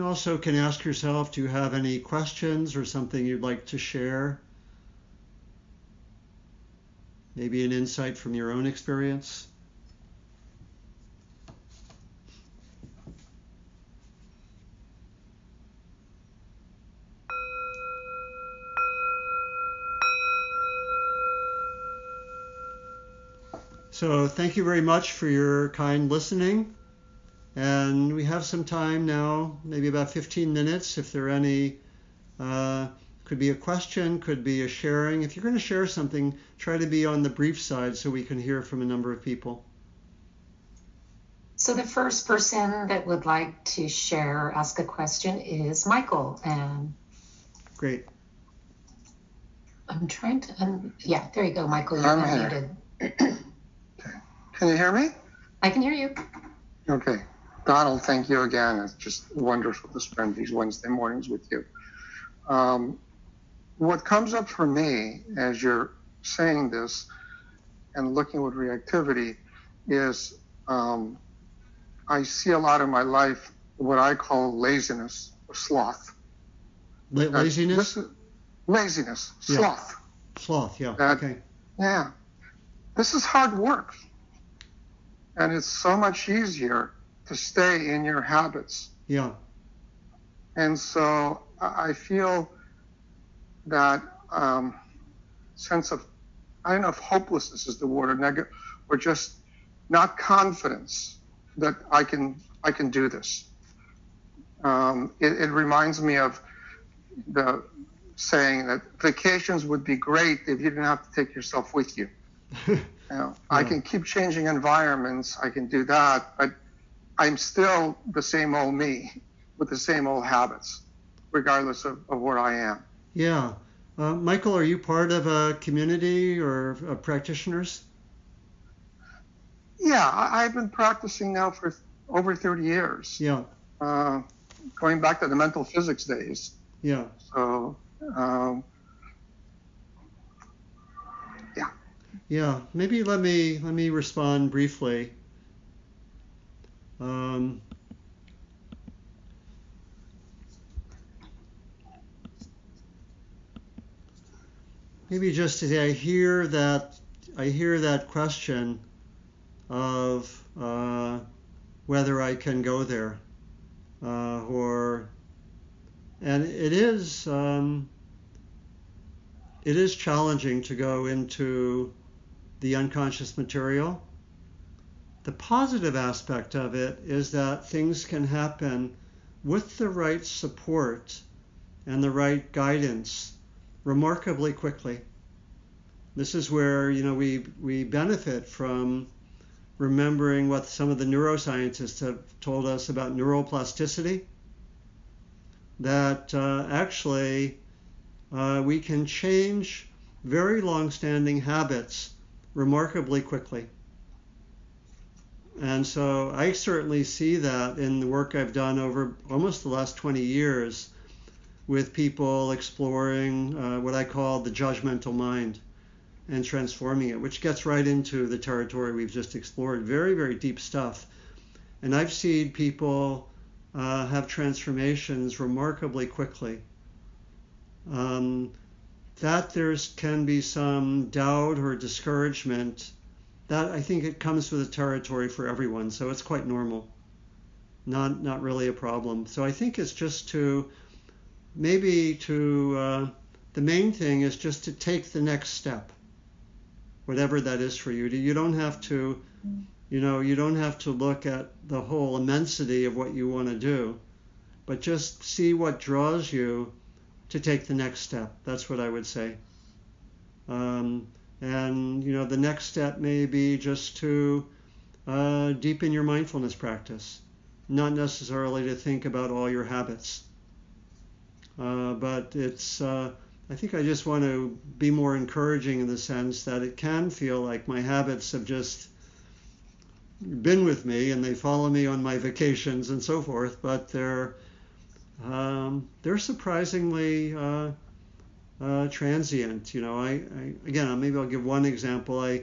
And also can ask yourself, do you have any questions or something you'd like to share? Maybe an insight from your own experience? So thank you very much for your kind listening. And we have some time now, maybe about 15 minutes, if there are any. Uh, could be a question, could be a sharing. If you're going to share something, try to be on the brief side so we can hear from a number of people. So the first person that would like to share, or ask a question is Michael. And great. I'm trying to. Um, yeah, there you go, Michael. You're I'm unmuted. okay. Can you hear me? I can hear you. Okay. Donald, thank you again. It's just wonderful to spend these Wednesday mornings with you. Um, what comes up for me as you're saying this and looking with reactivity is um, I see a lot in my life what I call laziness or sloth. La- laziness? Is, laziness, Yeah. sloth. Sloth, yeah. That- okay. Yeah. This is hard work. And it's so much easier to stay in your habits. Yeah. And so I feel that um, sense of, I don't know if hopelessness is the word or negative, or just not confidence that I can, I can do this. Um, it, it reminds me of the saying that vacations would be great if you didn't have to take yourself with you. You know, I can keep changing environments. I can do that, but I'm still the same old me with the same old habits, regardless of, of where I am. yeah. Uh, Michael, are you part of a community or of practitioners? Yeah, I, I've been practicing now for over 30 years, Yeah. uh, going back to the mental physics days. Yeah. So, um, Yeah, maybe let me let me respond briefly. Um, maybe just to say, I hear that I hear that question of uh, whether I can go there, uh, or and it is um, it is challenging to go into the unconscious material. The positive aspect of it is that things can happen with the right support and the right guidance remarkably quickly. This is where you know we we benefit from remembering what some of the neuroscientists have told us about neuroplasticity. That uh, actually uh, we can change very long-standing habits remarkably quickly. And so I certainly see that in the work I've done over almost the last 20 years with people exploring uh, what I call the judgmental mind and transforming it, which gets right into the territory we've just explored. Very, very deep stuff. And I've seen people uh, have transformations remarkably quickly. Um, that there can be some doubt or discouragement, that I think it comes with the territory for everyone, so it's quite normal. Not not really a problem. So I think it's just to maybe to uh, the main thing is just to take the next step, whatever that is for you. You don't have to, you know, you don't have to look at the whole immensity of what you want to do, but just see what draws you to take the next step. That's what I would say. Um, and you know, the next step may be just to uh, deepen your mindfulness practice, not necessarily to think about all your habits. Uh, but it's, uh, I think I just want to be more encouraging in the sense that it can feel like my habits have just been with me and they follow me on my vacations and so forth, but they're um, they're surprisingly uh, uh, transient. You know, I, I, again maybe I'll give one example. I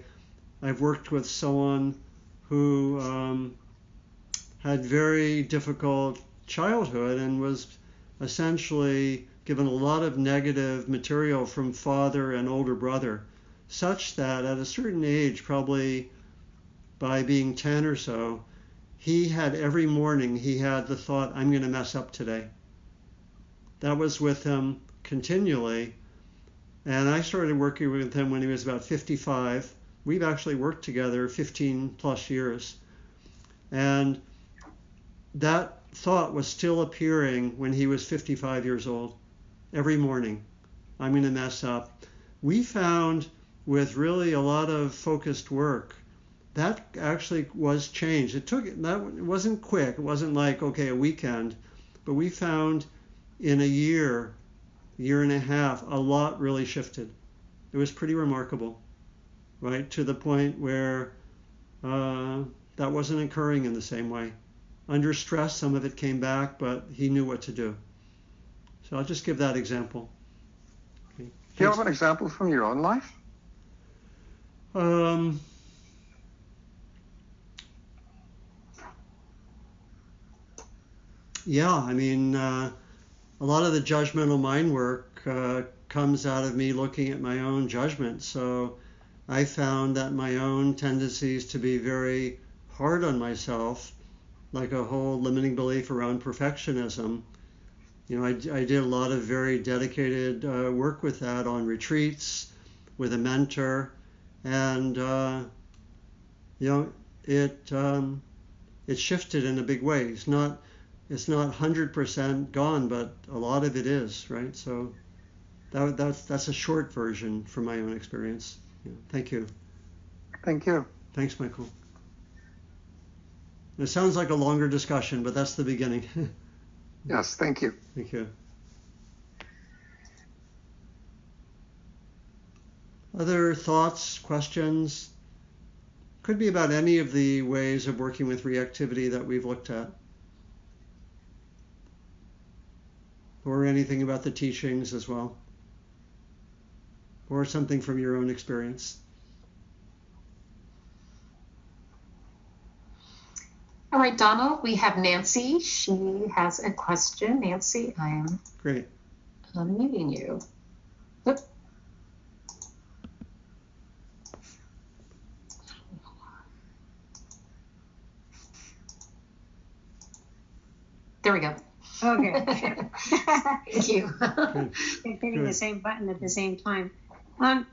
I've worked with someone who um, had very difficult childhood and was essentially given a lot of negative material from father and older brother, such that at a certain age, probably by being 10 or so, he had every morning he had the thought, I'm going to mess up today. That was with him continually. And I started working with him when he was about 55. We've actually worked together 15 plus years. And that thought was still appearing when he was 55 years old every morning. I'm going to mess up. We found with really a lot of focused work that actually was changed. It took that it wasn't quick. It wasn't like okay a weekend, but we found in a year, year and a half, a lot really shifted. It was pretty remarkable, right? To the point where uh, that wasn't occurring in the same way. Under stress, some of it came back, but he knew what to do. So I'll just give that example. Okay. Do you have an example from your own life? Um, yeah, I mean, uh, a lot of the judgmental mind work uh, comes out of me looking at my own judgment. So I found that my own tendencies to be very hard on myself like a whole limiting belief around perfectionism. You know, I, I did a lot of very dedicated uh, work with that on retreats with a mentor, and uh, you know, it um, it shifted in a big way. It's not it's not 100% gone, but a lot of it is, right? So that, that's that's a short version from my own experience. Yeah. Thank you. Thank you. Thanks, Michael. It sounds like a longer discussion, but that's the beginning. yes, thank you. Thank you. Other thoughts, questions? Could be about any of the ways of working with reactivity that we've looked at. Or anything about the teachings as well. Or something from your own experience. All right, Donald, we have Nancy. She has a question. Nancy, I am great. Unmuting you. Oop. There we go. Okay. Thank you. Hitting the same button at the same time. Um,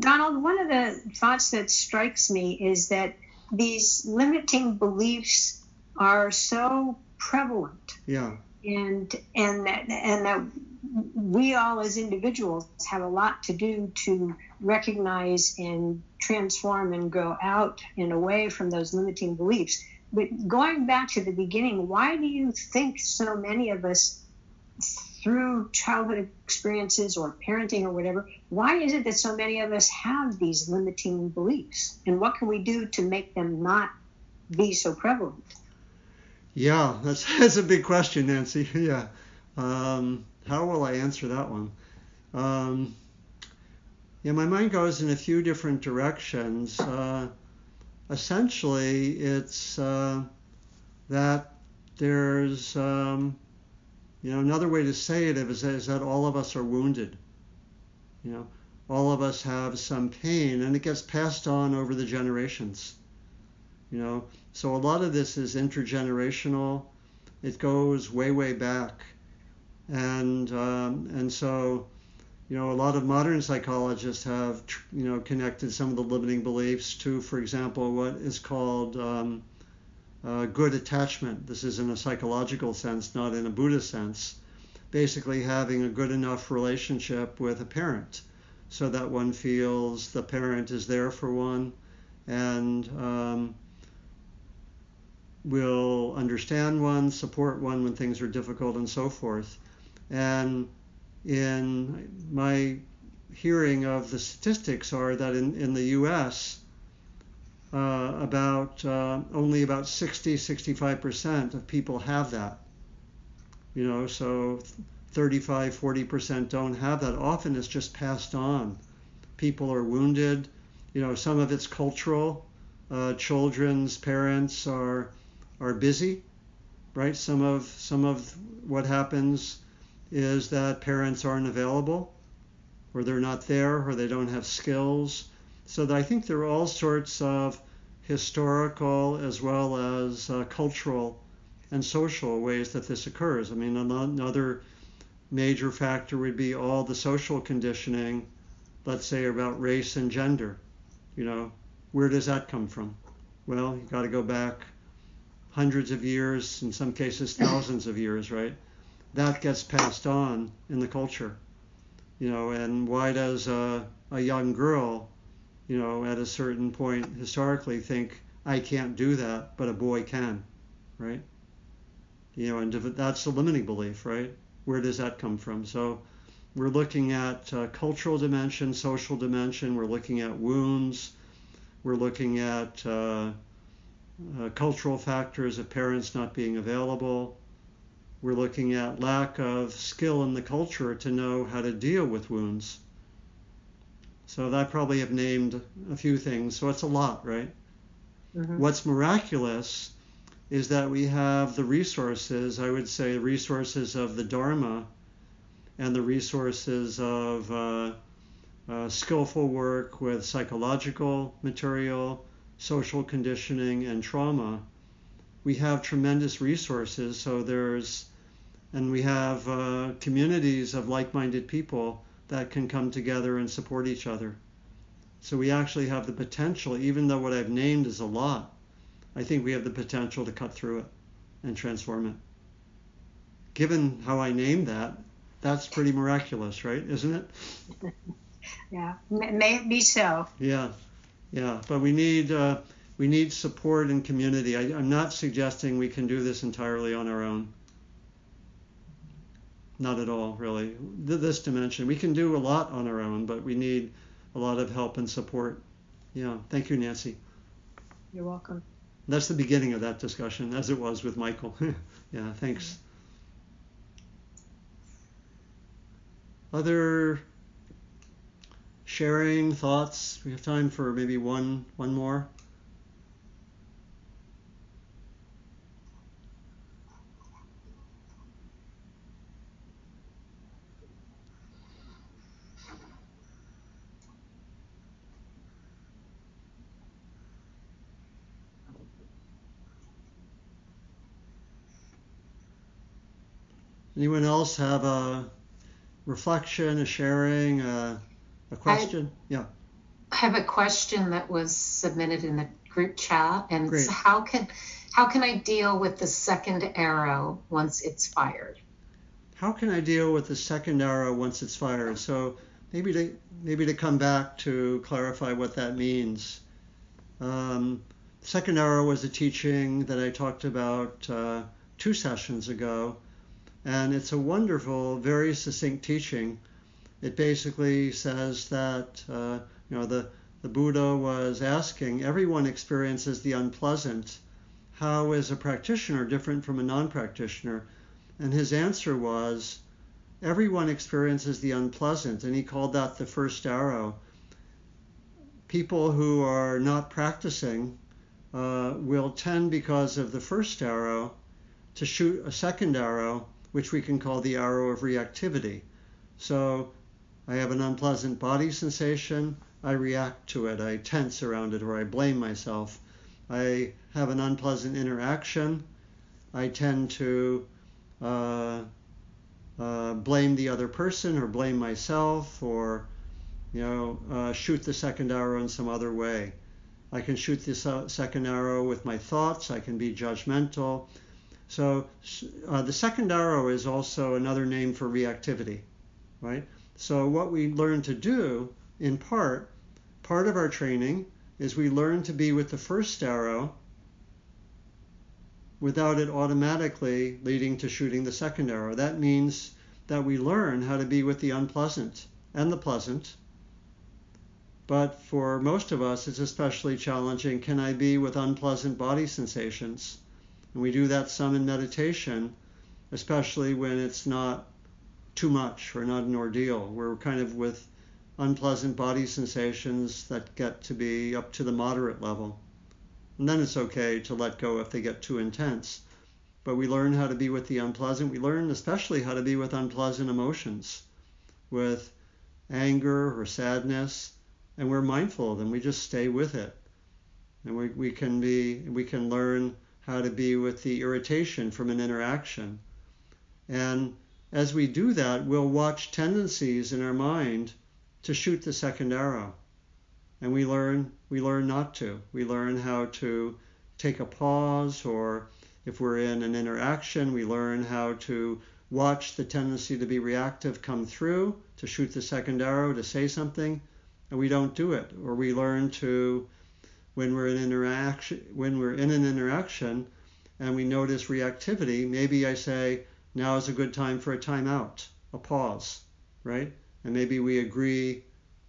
Donald, one of the thoughts that strikes me is that these limiting beliefs are so prevalent. Yeah. And and that and that we all as individuals have a lot to do to recognize and transform and go out and away from those limiting beliefs. But going back to the beginning, why do you think so many of us through childhood experiences or parenting or whatever, why is it that so many of us have these limiting beliefs? And what can we do to make them not be so prevalent? Yeah, that's that's a big question, Nancy. yeah, um, how will I answer that one? Um, yeah, my mind goes in a few different directions. Uh, essentially, it's uh, that there's, um, you know, another way to say it is, is that all of us are wounded. You know, all of us have some pain, and it gets passed on over the generations. You know, so a lot of this is intergenerational. It goes way, way back, and um, and so you know, a lot of modern psychologists have, you know, connected some of the limiting beliefs to, for example, what is called um, uh, good attachment. This is in a psychological sense, not in a Buddhist sense. Basically, having a good enough relationship with a parent so that one feels the parent is there for one and um, will understand one, support one when things are difficult, and so forth. And in my hearing of the statistics are that in, in the US, uh, about uh, only about 60, 65% of people have that. You know, so 35, 40% don't have that. Often it's just passed on. People are wounded. You know, some of it's cultural. Uh, children's parents are are busy, right? Some of some of what happens is that parents aren't available or they're not there or they don't have skills. So I think there are all sorts of historical as well as uh, cultural and social ways that this occurs. I mean, another major factor would be all the social conditioning, let's say about race and gender. You know, where does that come from? Well, you got to go back hundreds of years, in some cases thousands of years, right? That gets passed on in the culture. You know, and why does a, a young girl, you know, at a certain point historically think, I can't do that, but a boy can, right? You know, and that's the limiting belief, right? Where does that come from? So we're looking at uh, cultural dimension, social dimension, we're looking at wounds, we're looking at uh, uh, cultural factors of parents not being available, we're looking at lack of skill in the culture to know how to deal with wounds. So I probably have named a few things. So it's a lot, right? Mm-hmm. What's miraculous is that we have the resources, I would say, resources of the Dharma and the resources of uh, uh, skillful work with psychological material, social conditioning, and trauma we have tremendous resources. So there's, and we have uh, communities of like-minded people that can come together and support each other. So we actually have the potential, even though what I've named is a lot, I think we have the potential to cut through it and transform it. Given how I named that, that's pretty miraculous, right? Isn't it? yeah, may it be so. Yeah, yeah. But we need uh, we need support and community. I, am not suggesting we can do this entirely on our own. Not at all, really. This dimension. We can do a lot on our own, but we need a lot of help and support. Yeah. Thank you, Nancy. You're welcome. That's the beginning of that discussion, as it was with Michael. yeah, thanks. Other sharing thoughts? We have time for maybe one one more. Anyone else have a reflection, a sharing, a, a question? I, yeah. I have a question that was submitted in the group chat, and Great. how can how can I deal with the second arrow once it's fired? How can I deal with the second arrow once it's fired? So maybe to maybe to come back to clarify what that means. Um, second arrow was a teaching that I talked about uh, two sessions ago and it's a wonderful, very succinct teaching. It basically says that uh, you know the the Buddha was asking everyone experiences the unpleasant, how is a practitioner different from a non practitioner? And his answer was, everyone experiences the unpleasant, and he called that the first arrow. People who are not practicing uh, will tend, because of the first arrow, to shoot a second arrow, which we can call the arrow of reactivity. So I have an unpleasant body sensation, I react to it, I tense around it, or I blame myself. I have an unpleasant interaction, I tend to uh, uh, blame the other person or blame myself or you know uh, shoot the second arrow in some other way. I can shoot the second arrow with my thoughts. I can be judgmental. So uh, the second arrow is also another name for reactivity, right? So what we learn to do, in part, part of our training is we learn to be with the first arrow without it automatically leading to shooting the second arrow. That means that we learn how to be with the unpleasant and the pleasant. But for most of us, it's especially challenging. Can I be with unpleasant body sensations? And we do that some in meditation, especially when it's not too much or not an ordeal. We're kind of with unpleasant body sensations that get to be up to the moderate level. And then it's okay to let go if they get too intense. But we learn how to be with the unpleasant. We learn especially how to be with unpleasant emotions, with anger or sadness, and we're mindful of them. We just stay with it. And we, we can be we can learn how to be with the irritation from an interaction. And as we do that, we'll watch tendencies in our mind to shoot the second arrow and we learn we learn not to. We learn how to take a pause, or if we're in an interaction, we learn how to watch the tendency to be reactive come through, to shoot the second arrow, to say something, and we don't do it. Or we learn to when we're in interaction when we're in an interaction and we notice reactivity, maybe I say, now is a good time for a timeout, a pause, right? And maybe we agree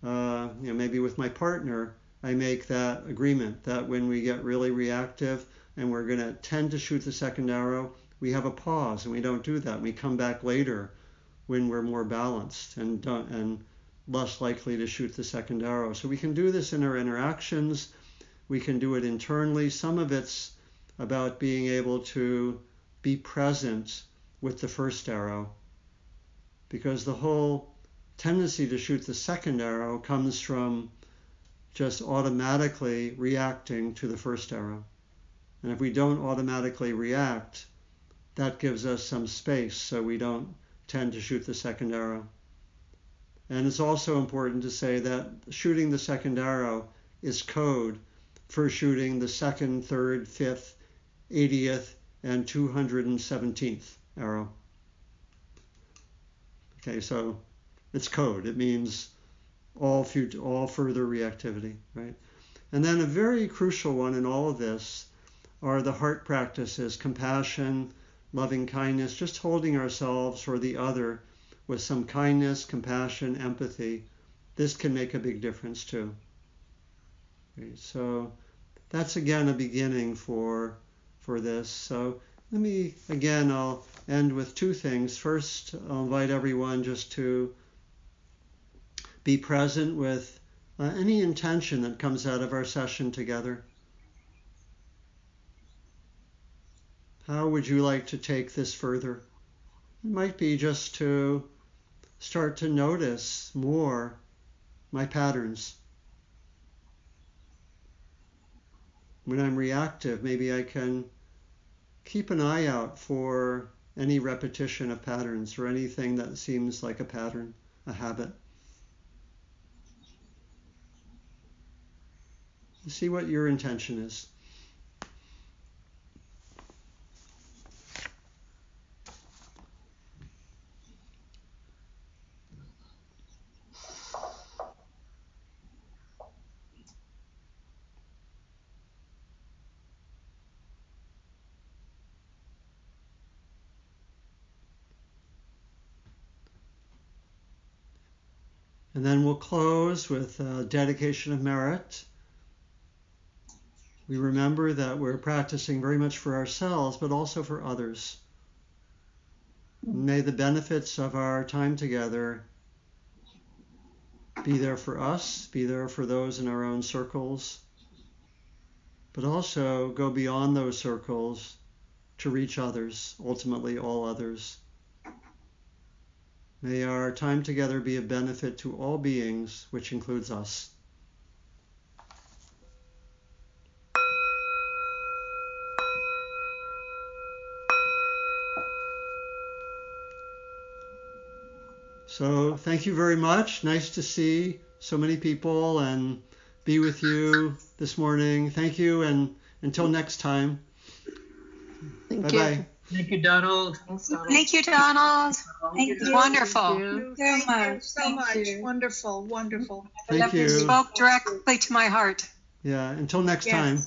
uh, you know, maybe with my partner, I make that agreement that when we get really reactive and we're going to tend to shoot the second arrow, we have a pause and we don't do that. We come back later when we're more balanced and and less likely to shoot the second arrow. So we can do this in our interactions. We can do it internally. Some of it's about being able to be present with the first arrow because the whole tendency to shoot the second arrow comes from just automatically reacting to the first arrow. And if we don't automatically react, that gives us some space so we don't tend to shoot the second arrow. And it's also important to say that shooting the second arrow is code for shooting the second, third, fifth, 80th, and 217th arrow. Okay, so it's code. It means all future, all further reactivity, right? And then a very crucial one in all of this are the heart practices, compassion, loving kindness, just holding ourselves or the other with some kindness, compassion, empathy. This can make a big difference too. Okay, so that's again a beginning for for this. So let me again I'll end with two things. First, I'll invite everyone just to be present with uh, any intention that comes out of our session together. How would you like to take this further? It might be just to start to notice more my patterns. When I'm reactive, maybe I can keep an eye out for any repetition of patterns or anything that seems like a pattern, a habit. see what your intention is. And then we'll close with a dedication of merit. we remember that we're practicing very much for ourselves, but also for others. May the benefits of our time together be there for us, be there for those in our own circles, but also go beyond those circles to reach others, ultimately, all others. May our time together be a benefit to all beings, which includes us. So, thank you very much. Nice to see so many people and be with you this morning. Thank you, and until next time. Thank bye you. bye. Thank you, Donald. Thanks, Donald. Thank you, Donald. Thank you. Wonderful. Thank you. Very Thank you much. so Thank much. you. Wonderful, wonderful. Thank you. Spoke directly to my heart. Yeah, until next Yes. time.